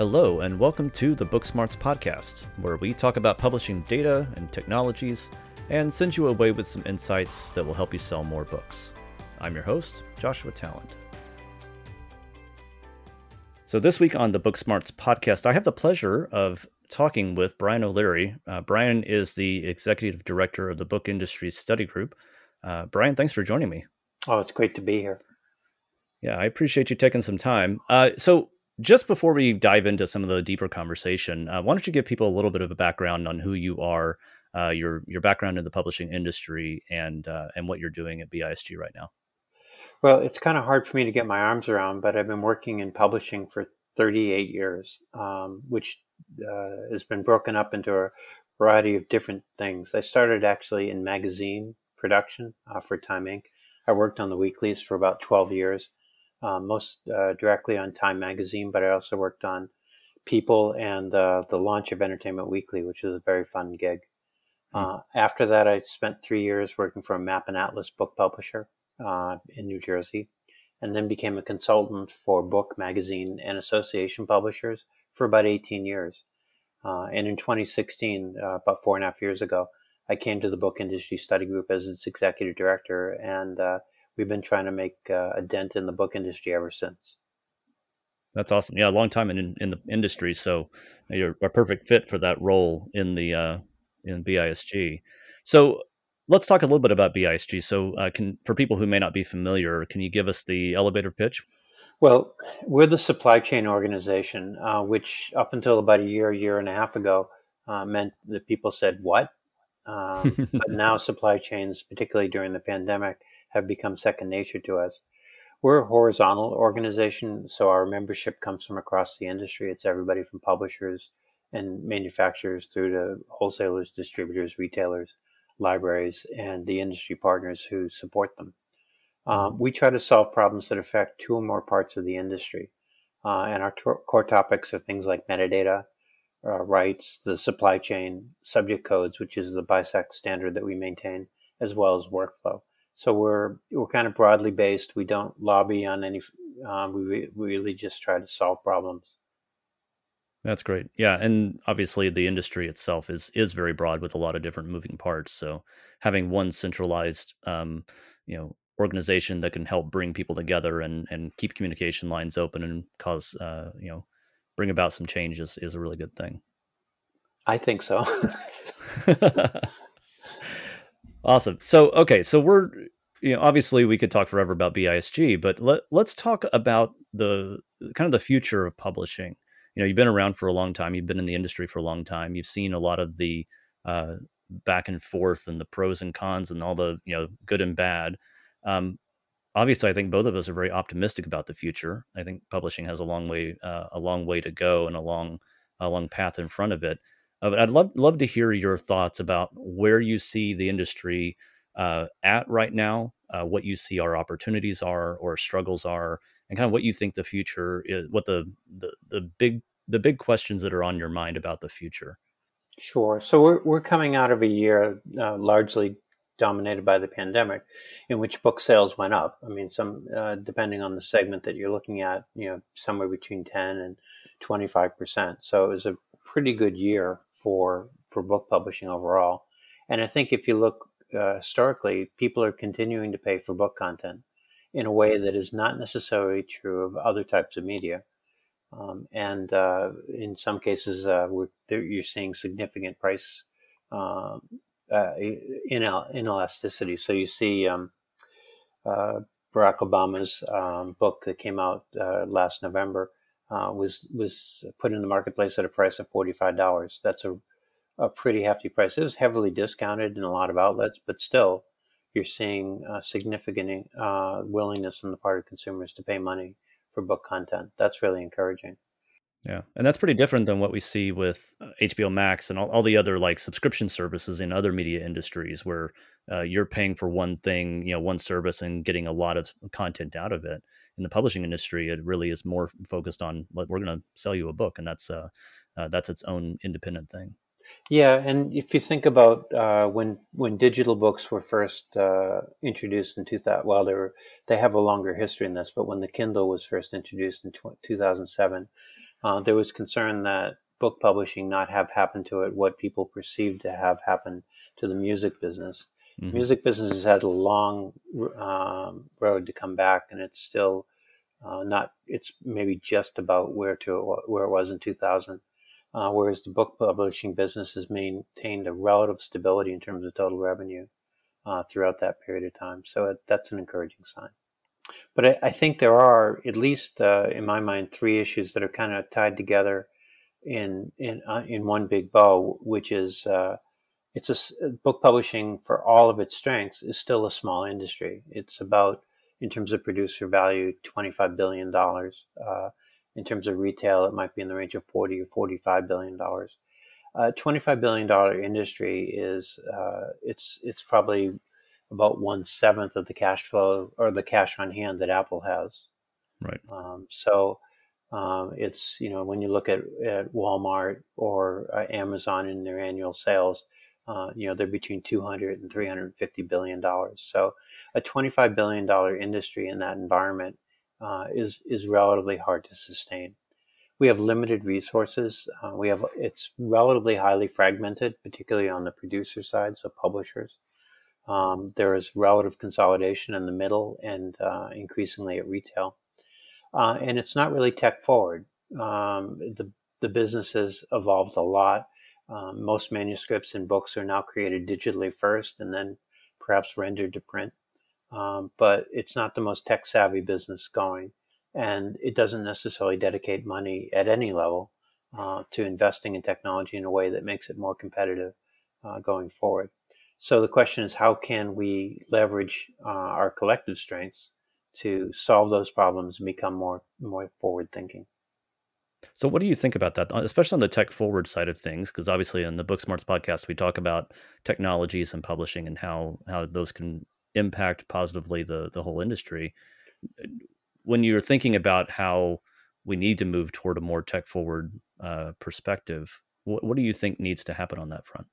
Hello, and welcome to the Booksmarts podcast, where we talk about publishing data and technologies and send you away with some insights that will help you sell more books. I'm your host, Joshua Tallent. So, this week on the Booksmarts podcast, I have the pleasure of talking with Brian O'Leary. Uh, Brian is the executive director of the Book Industry Study Group. Uh, Brian, thanks for joining me. Oh, it's great to be here. Yeah, I appreciate you taking some time. Uh, so, just before we dive into some of the deeper conversation, uh, why don't you give people a little bit of a background on who you are, uh, your your background in the publishing industry, and uh, and what you're doing at BISG right now? Well, it's kind of hard for me to get my arms around, but I've been working in publishing for 38 years, um, which uh, has been broken up into a variety of different things. I started actually in magazine production uh, for Time Inc. I worked on the weeklies for about 12 years uh, most uh, directly on Time Magazine, but I also worked on People and uh, the launch of Entertainment Weekly, which was a very fun gig. Mm. after that, I spent three years working for a Map and Atlas book publisher uh, in New Jersey, and then became a consultant for book, magazine, and association publishers for about 18 years. Uh, and in 2016, about four and a half years ago, I came to the Book Industry Study Group as its executive director, and we've been trying to make uh, a dent in the book industry ever since. That's awesome. Yeah, a long time in in the industry, so you're a perfect fit for that role in the uh, in BISG. So let's talk a little bit about BISG. So, uh, can for people who may not be familiar, can you give us the elevator pitch? Well, we're the supply chain organization, uh, which up until about a year, year and a half ago, uh, meant that people said, "What?" Um, but now supply chains, particularly during the pandemic, have become second nature to us. We're a horizontal organization, so our membership comes from across the industry. It's everybody from publishers and manufacturers through to wholesalers, distributors, retailers, libraries, and the industry partners who support them. Um, we try to solve problems that affect two or more parts of the industry. Uh, and our t- core topics are things like metadata, uh, rights, the supply chain, subject codes, which is the BISAC standard that we maintain, as well as workflow. So we're we're kind of broadly based. We don't lobby on any. Um, we, we really just try to solve problems. That's great. Yeah, and obviously the industry itself is is very broad with a lot of different moving parts. So having one centralized, um, you know, organization that can help bring people together and and keep communication lines open and cause, uh, you know, bring about some changes is a really good thing. I think so. Awesome. So, okay, so we're you know obviously we could talk forever about BISG, but let let's talk about the kind of the future of publishing. You know, you've been around for a long time. You've been in the industry for a long time. You've seen a lot of the uh, back and forth and the pros and cons and all the you know good and bad. Um, obviously, I think both of us are very optimistic about the future. I think publishing has a long way uh, a long way to go and a long a long path in front of it. Uh, but I'd love love to hear your thoughts about where you see the industry uh, at right now, uh, what you see our opportunities are or struggles are, and kind of what you think the future is, what the, the the big the big questions that are on your mind about the future. Sure. So we're we're coming out of a year uh, largely dominated by the pandemic, in which book sales went up. I mean, some uh, depending on the segment that you're looking at, you know, somewhere between ten and twenty five percent. So it was a pretty good year for for book publishing overall. And I think if you look uh, historically, people are continuing to pay for book content in a way that is not necessarily true of other types of media. Um, and uh, in some cases, uh, you're seeing significant price um, uh, inelasticity. So you see um, uh, Barack Obama's um, book that came out uh, last November uh, was was put in the marketplace at a price of forty five dollars. That's a a pretty hefty price. It was heavily discounted in a lot of outlets, but still, you're seeing a significant uh, willingness on the part of consumers to pay money for book content. That's really encouraging. Yeah, and that's pretty different than what we see with HBO uh, Max and all, all the other like subscription services in other media industries, where uh, you're paying for one thing, you know, one service, and getting a lot of content out of it. In the publishing industry, it really is more focused on what we're going to sell you a book, and that's uh, uh, that's its own independent thing. Yeah, and if you think about uh, when when digital books were first uh, introduced in 2000, well, they were they have a longer history in this, but when the Kindle was first introduced in 2007, uh, there was concern that book publishing not have happened to it what people perceived to have happened to the music business. Mm-hmm. Music business has had a long um, road to come back, and it's still uh, not. It's maybe just about where to where it was in 2000. Uh, whereas the book publishing business has maintained a relative stability in terms of total revenue uh, throughout that period of time. So it, that's an encouraging sign. But I, I think there are, at least uh, in my mind, three issues that are kind of tied together in in uh, in one big bow, which is uh, it's a book publishing for all of its strengths is still a small industry. It's about in terms of producer value, twenty five billion dollars. Uh, in terms of retail, it might be in the range of forty or forty five billion dollars. Uh, twenty five billion dollar industry is uh, it's it's probably about one seventh of the cash flow or the cash on hand that Apple has. Right. Um, so um, it's you know when you look at, at Walmart or uh, Amazon in their annual sales, uh, you know they're between 200 and 350 billion dollars. So a 25 billion dollar industry in that environment uh, is is relatively hard to sustain. We have limited resources. Uh, we have it's relatively highly fragmented, particularly on the producer side, so publishers. Um, there is relative consolidation in the middle and uh, increasingly at retail uh, and it's not really tech forward. Um, the the business has evolved a lot. Um, most manuscripts and books are now created digitally first, and then perhaps rendered to print. Um, but it's not the most tech savvy business going, and it doesn't necessarily dedicate money at any level uh, to investing in technology in a way that makes it more competitive uh, going forward. So the question is, how can we leverage uh, our collective strengths to solve those problems and become more more forward thinking. So, what do you think about that, uh, especially on the tech forward side of things? Because obviously, in the Book Smarts podcast, we talk about technologies and publishing and how how those can impact positively the the whole industry. When you're thinking about how we need to move toward a more tech forward uh, perspective, what, what do you think needs to happen on that front?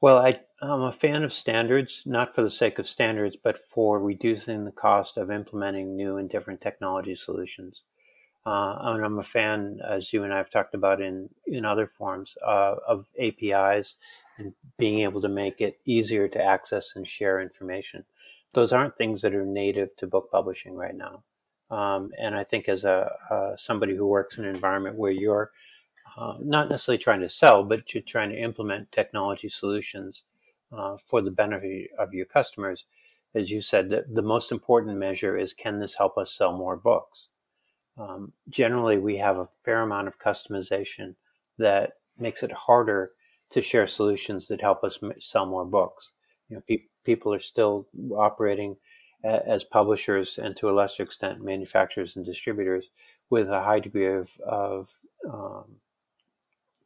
Well, I, am a fan of standards, not for the sake of standards, but for reducing the cost of implementing new and different technology solutions. Uh, and I'm a fan, as you and I have talked about in, in other forms, uh, of APIs and being able to make it easier to access and share information. Those aren't things that are native to book publishing right now. Um, and I think as a uh, somebody who works in an environment where you're uh, not necessarily trying to sell, but you're trying to implement technology solutions uh, for the benefit of your customers. As you said, the, the, most important measure is can this help us sell more books? Um, generally, we have a fair amount of customization that makes it harder to share solutions that help us sell more books. You know, pe- people are still operating a- as publishers and to a lesser extent manufacturers and distributors with a high degree of, of um,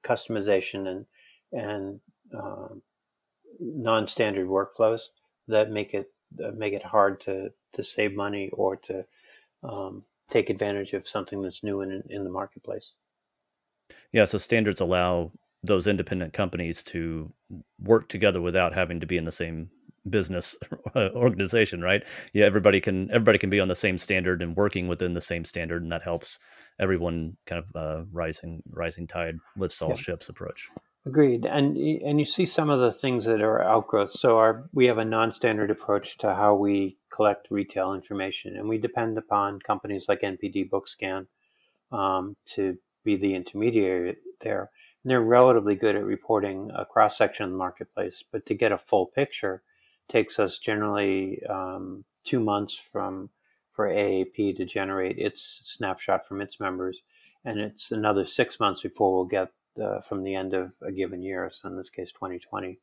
customization and and um, non-standard workflows that make it uh, make it hard to to save money or to um, take advantage of something that's new in in the marketplace. Yeah, so standards allow those independent companies to work together without having to be in the same business organization right yeah everybody can everybody can be on the same standard and working within the same standard and that helps everyone kind of uh, rising rising tide lifts all yeah. ships approach. Agreed, and and you see some of the things that are outgrowth. So our we have a non-standard approach to how we collect retail information, and we depend upon companies like NPD BookScan um, to be the intermediary there. And they're relatively good at reporting a cross section of the marketplace, but to get a full picture takes us generally um, two months from for AAP to generate its snapshot from its members, and it's another six months before we'll get uh, from the end of a given year, so in this case 2020,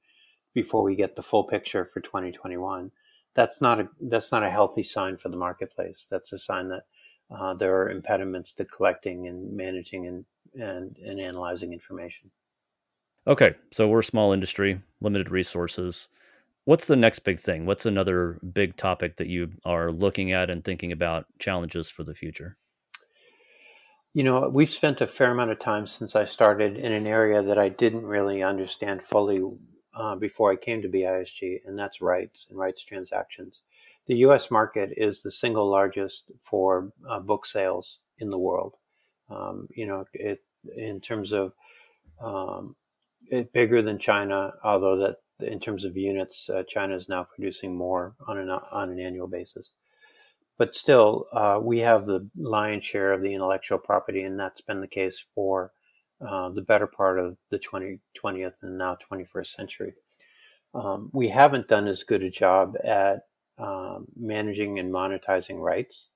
before we get the full picture for 2021. That's not a that's not a healthy sign for the marketplace. That's a sign that uh, there are impediments to collecting and managing and, and and analyzing information. Okay, so we're a small industry, limited resources what's the next big thing? What's another big topic that you are looking at and thinking about challenges for the future? You know, we've spent a fair amount of time since I started in an area that I didn't really understand fully uh, before I came to BISG, and that's rights and rights transactions. The U.S. market is the single largest for uh, book sales in the world. Um, you know, it in terms of um, it, bigger than China, although that in terms of units, uh, China is now producing more on an on an annual basis. But still, uh, we have the lion's share of the intellectual property, and that's been the case for uh, the better part of the 20, 20th and now 21st century. Um, we haven't done as good a job at um, managing and monetizing rights.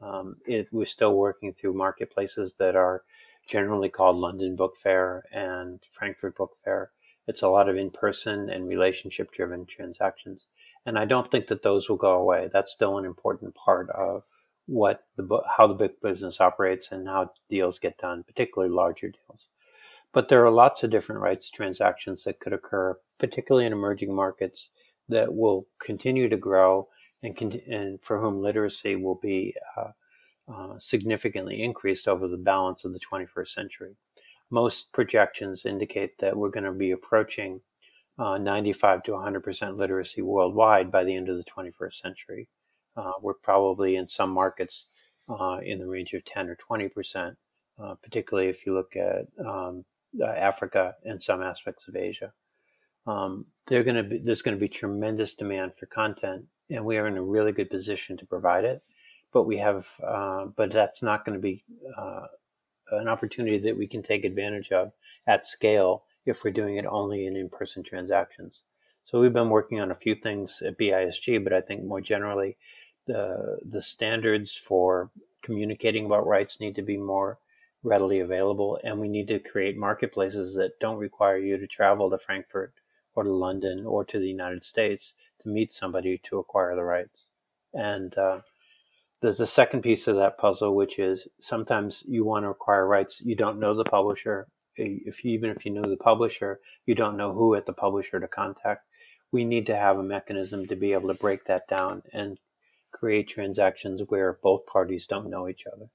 Um, it, we're still working through marketplaces that are generally called London Book Fair and Frankfurt Book Fair. It's a lot of in person and relationship driven transactions. And I don't think that those will go away. That's still an important part of what the how the big business operates and how deals get done, particularly larger deals. But there are lots of different rights transactions that could occur, particularly in emerging markets, that will continue to grow and, and for whom literacy will be uh, uh, significantly increased over the balance of the 21st century. Most projections indicate that we're going to be approaching uh, 95 to 100% literacy worldwide by the end of the 21st century. Uh, we're probably in some markets uh, in the range of 10 or 20%, uh, particularly if you look at um, Africa and some aspects of Asia. Um, to be, there's going to be tremendous demand for content, and we are in a really good position to provide it. But we have, uh, but that's not going to be uh, an opportunity that we can take advantage of at scale if we're doing it only in in-person transactions. So we've been working on a few things at BISG, but I think more generally, the the standards for communicating about rights need to be more readily available, and we need to create marketplaces that don't require you to travel to Frankfurt or to London or to the United States to meet somebody to acquire the rights. And uh, there's a second piece of that puzzle, which is sometimes you want to acquire rights, you don't know the publisher. If you, even if you know the publisher, you don't know who at the publisher to contact. We need to have a mechanism to be able to break that down and create transactions where both parties don't know each other.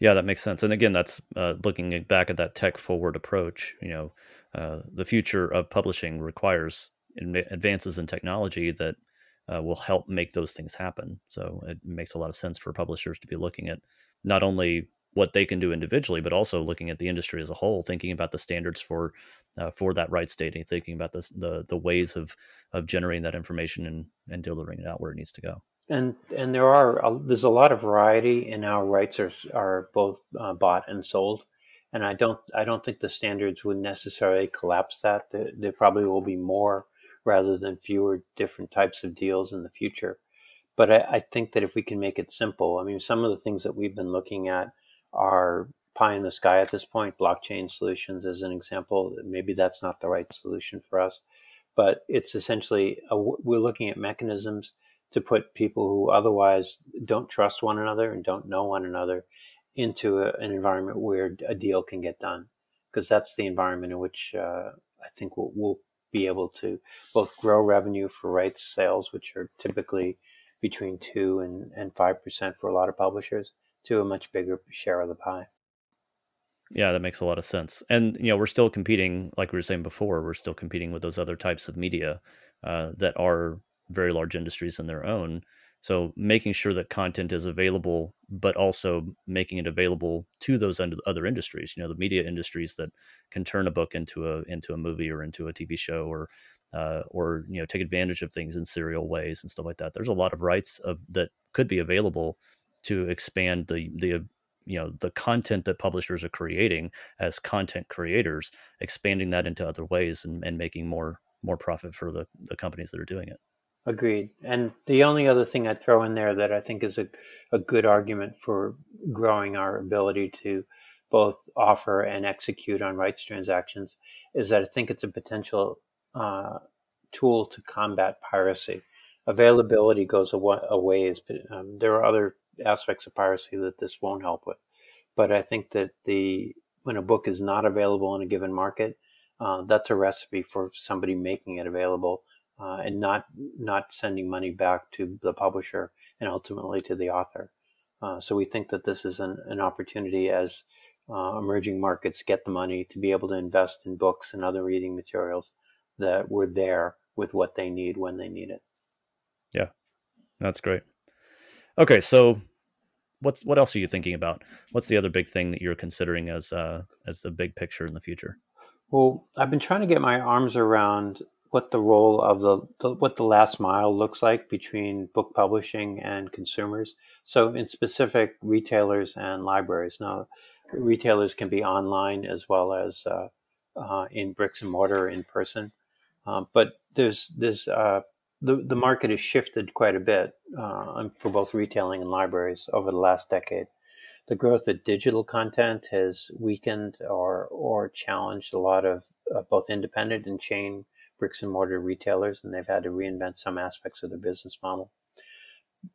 Yeah, that makes sense. And again, that's uh, looking back at that tech forward approach. You know, uh, the future of publishing requires advances in technology that uh, will help make those things happen. So it makes a lot of sense for publishers to be looking at not only what they can do individually, but also looking at the industry as a whole, thinking about the standards for uh, for that rights data, thinking about the the the ways of of generating that information and and delivering it out where it needs to go. And and there are there's a lot of variety in how rights are are both uh, bought and sold. And i don't i don't think the standards would necessarily collapse that. There, there, probably will be more rather than fewer different types of deals in the future. But I, I think that if we can make it simple i mean some of the things that we've been looking at are pie in the sky at this point. Blockchain solutions as an example maybe that's not the right solution for us. But it's essentially a, we're looking at mechanisms to put people who otherwise don't trust one another and don't know one another into a, an environment where a deal can get done. Because that's the environment in which uh, I think we'll, we'll, be able to both grow revenue for rights sales, which are typically between two and, and five percent for a lot of publishers, to a much bigger share of the pie. Yeah, that makes a lot of sense. And you know, we're still competing, like we were saying before, we're still competing with those other types of media uh, that are very large industries in their own. So making sure that content is available, but also making it available to those other industries. You know, the media industries that can turn a book into a into a movie or into a TV show, or uh, or you know take advantage of things in serial ways and stuff like that. There's a lot of rights of, that could be available to expand the the you know the content that publishers are creating as content creators, expanding that into other ways and, and making more more profit for the the companies that are doing it. Agreed. And the only other thing I'd throw in there that I think is a, a good argument for growing our ability to both offer and execute on rights transactions is that I think it's a potential uh, tool to combat piracy. Availability goes a, ways, but um, there are other aspects of piracy that this won't help with. But I think that the when a book is not available in a given market, uh, that's a recipe for somebody making it available uh, and not not sending money back to the publisher and ultimately to the author. Uh, so we think that this is an, an opportunity as uh, emerging markets get the money to be able to invest in books and other reading materials that we're there with what they need when they need it. Yeah, that's great. Okay, so what's what else are you thinking about? What's the other big thing that you're considering as uh, as the big picture in the future? Well, I've been trying to get my arms around what the role of the, the, what the last mile looks like between book publishing and consumers. So, in specific, retailers and libraries. Now, retailers can be online as well as uh, uh, in bricks and mortar in person. Uh, but there's there's uh, the the market has shifted quite a bit uh, for both retailing and libraries over the last decade. The growth of digital content has weakened or or challenged a lot of uh, both independent and chain bricks and mortar retailers, and they've had to reinvent some aspects of their business model.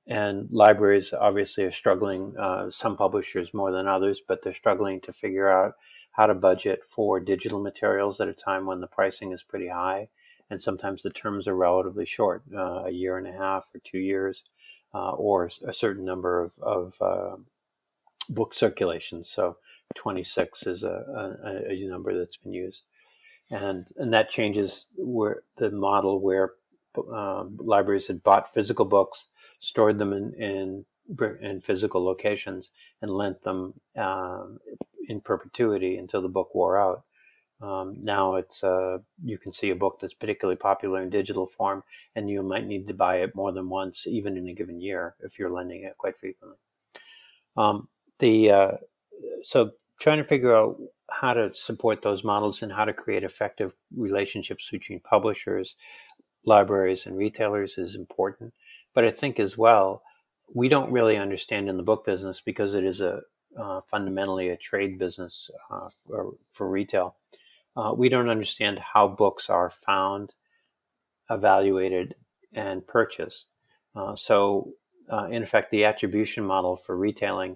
And libraries obviously are struggling, uh, some publishers more than others, but they're struggling to figure out how to budget for digital materials at a time when the pricing is pretty high. And sometimes the terms are relatively short uh, a year and a half or two years, uh, or a certain number of, of uh, book circulations. So 26 is a, a, a number that's been used and and that changes where the model where um, libraries had bought physical books, stored them in in, in physical locations, and lent them um, in perpetuity until the book wore out. Um, now it's uh, you can see a book that's particularly popular in digital form, and you might need to buy it more than once, even in a given year, if you're lending it quite frequently. Um, the uh, so trying to figure out how to support those models and how to create effective relationships between publishers, libraries, and retailers is important. But I think as well, we don't really understand in the book business because it is a uh, fundamentally a trade business uh, for, for, retail. Uh, we don't understand how books are found, evaluated, and purchased. Uh, so, uh, in effect, the attribution model for retailing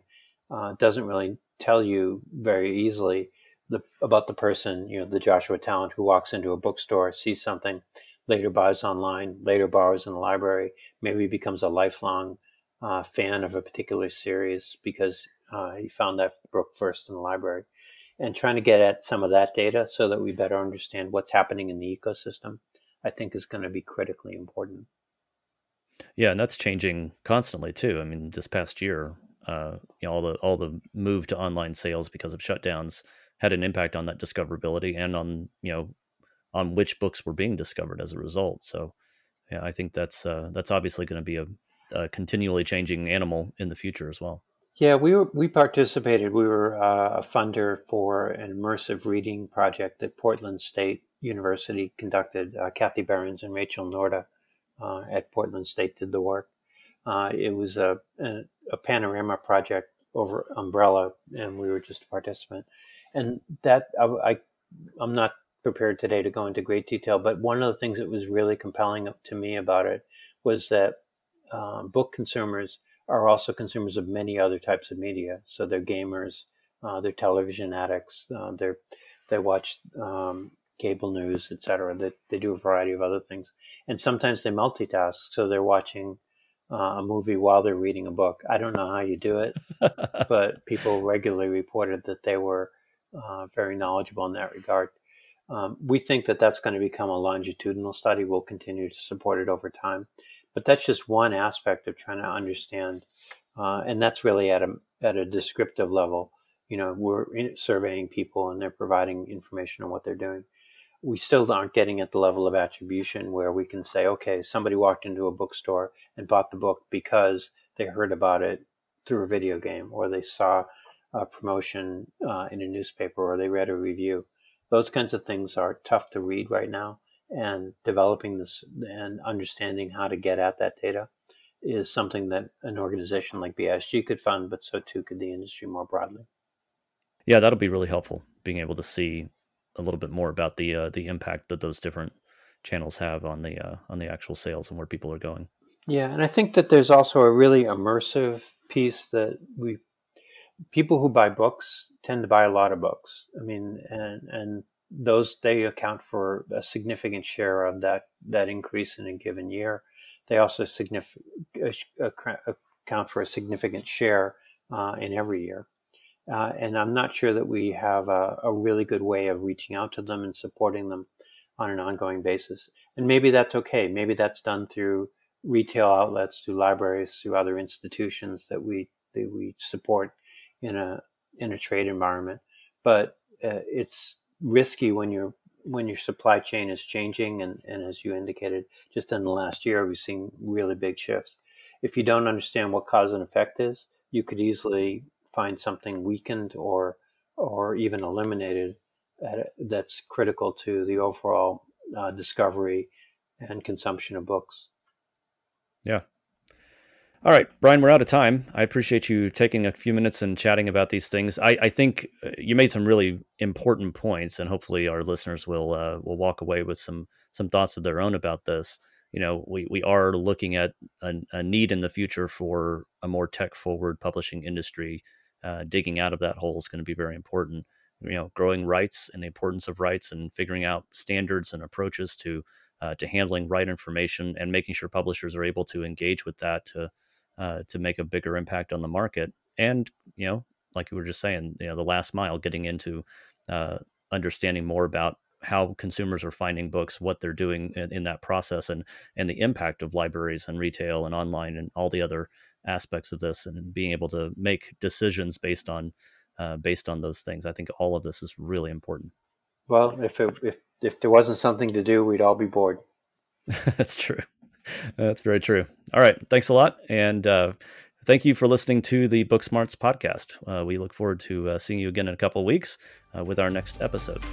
uh, doesn't really tell you very easily the, about the person, you know, the Joshua Tallent who walks into a bookstore, sees something, later buys online, later borrows in the library, maybe becomes a lifelong uh, fan of a particular series because uh, he found that book first in the library. And trying to get at some of that data so that we better understand what's happening in the ecosystem, I think is going to be critically important. Yeah, and that's changing constantly too. I mean, this past year, uh, you know, all the all the move to online sales because of shutdowns had an impact on that discoverability and on you know on which books were being discovered as a result. So, yeah, I think that's uh, that's obviously going to be a, a, continually changing animal in the future as well. Yeah, we were, we participated. We were uh, a funder for an immersive reading project that Portland State University conducted. Uh, Kathy Berens and Rachel Noorda uh, at Portland State did the work. Uh, it was a, a, a panorama project over umbrella, and we were just a participant. And that I, I I'm not prepared today to go into great detail, but one of the things that was really compelling to me about it was that um, book consumers are also consumers of many other types of media. So they're gamers, uh, they're television addicts, uh, they're they watch um, cable news, etc. They, they do a variety of other things, and sometimes they multitask. So they're watching uh, a movie while they're reading a book. I don't know how you do it, but people regularly reported that they were uh, very knowledgeable in that regard. Um, we think that that's going to become a longitudinal study. We'll continue to support it over time, but that's just one aspect of trying to understand, uh, and that's really at a at a descriptive level. You know, we're surveying people and they're providing information on what they're doing we still aren't getting at the level of attribution where we can say, okay, somebody walked into a bookstore and bought the book because they heard about it through a video game or they saw a promotion uh, in a newspaper or they read a review. Those kinds of things are tough to read right now. And developing this and understanding how to get at that data is something that an organization like BISG could fund, but so too could the industry more broadly. Yeah, that'll be really helpful being able to see a little bit more about the uh, the impact that those different channels have on the uh, on the actual sales and where people are going. Yeah, and I think that there's also a really immersive piece that we people who buy books tend to buy a lot of books. I mean, and and those they account for a significant share of that that increase in a given year. They also significant account for a significant share uh, in every year. Uh, and I'm not sure that we have a, a, really good way of reaching out to them and supporting them on an ongoing basis. And maybe that's okay. Maybe that's done through retail outlets, through libraries, through other institutions that we that we support in a in a trade environment. But uh, it's risky when your when your supply chain is changing, and, and as you indicated, just in the last year, we've seen really big shifts. If you don't understand what cause and effect is, you could easily find something weakened or or even eliminated that's critical to the overall uh, discovery and consumption of books. Yeah. All right, Brian, we're out of time. I appreciate you taking a few minutes and chatting about these things. I, I think uh, you made some really important points, and hopefully our listeners will uh, will walk away with some some thoughts of their own about this. You know, we, we are looking at a, a need in the future for a more tech forward publishing industry. Uh, digging out of that hole is going to be very important you know growing rights and the importance of rights and figuring out standards and approaches to uh, to handling right information and making sure publishers are able to engage with that to uh, to make a bigger impact on the market and you know like you were just saying you know the last mile getting into uh, understanding more about how consumers are finding books what they're doing in, in, that process and and the impact of libraries and retail and online and all the other aspects of this and being able to make decisions based on uh, based on those things. I think all of this is really important. Well, if it, if if there wasn't something to do, we'd all be bored. That's true. That's very true. All right, thanks a lot, and uh, thank you for listening to the Book Smarts podcast. Uh, we look forward to uh, seeing you again in a couple of weeks uh, with our next episode.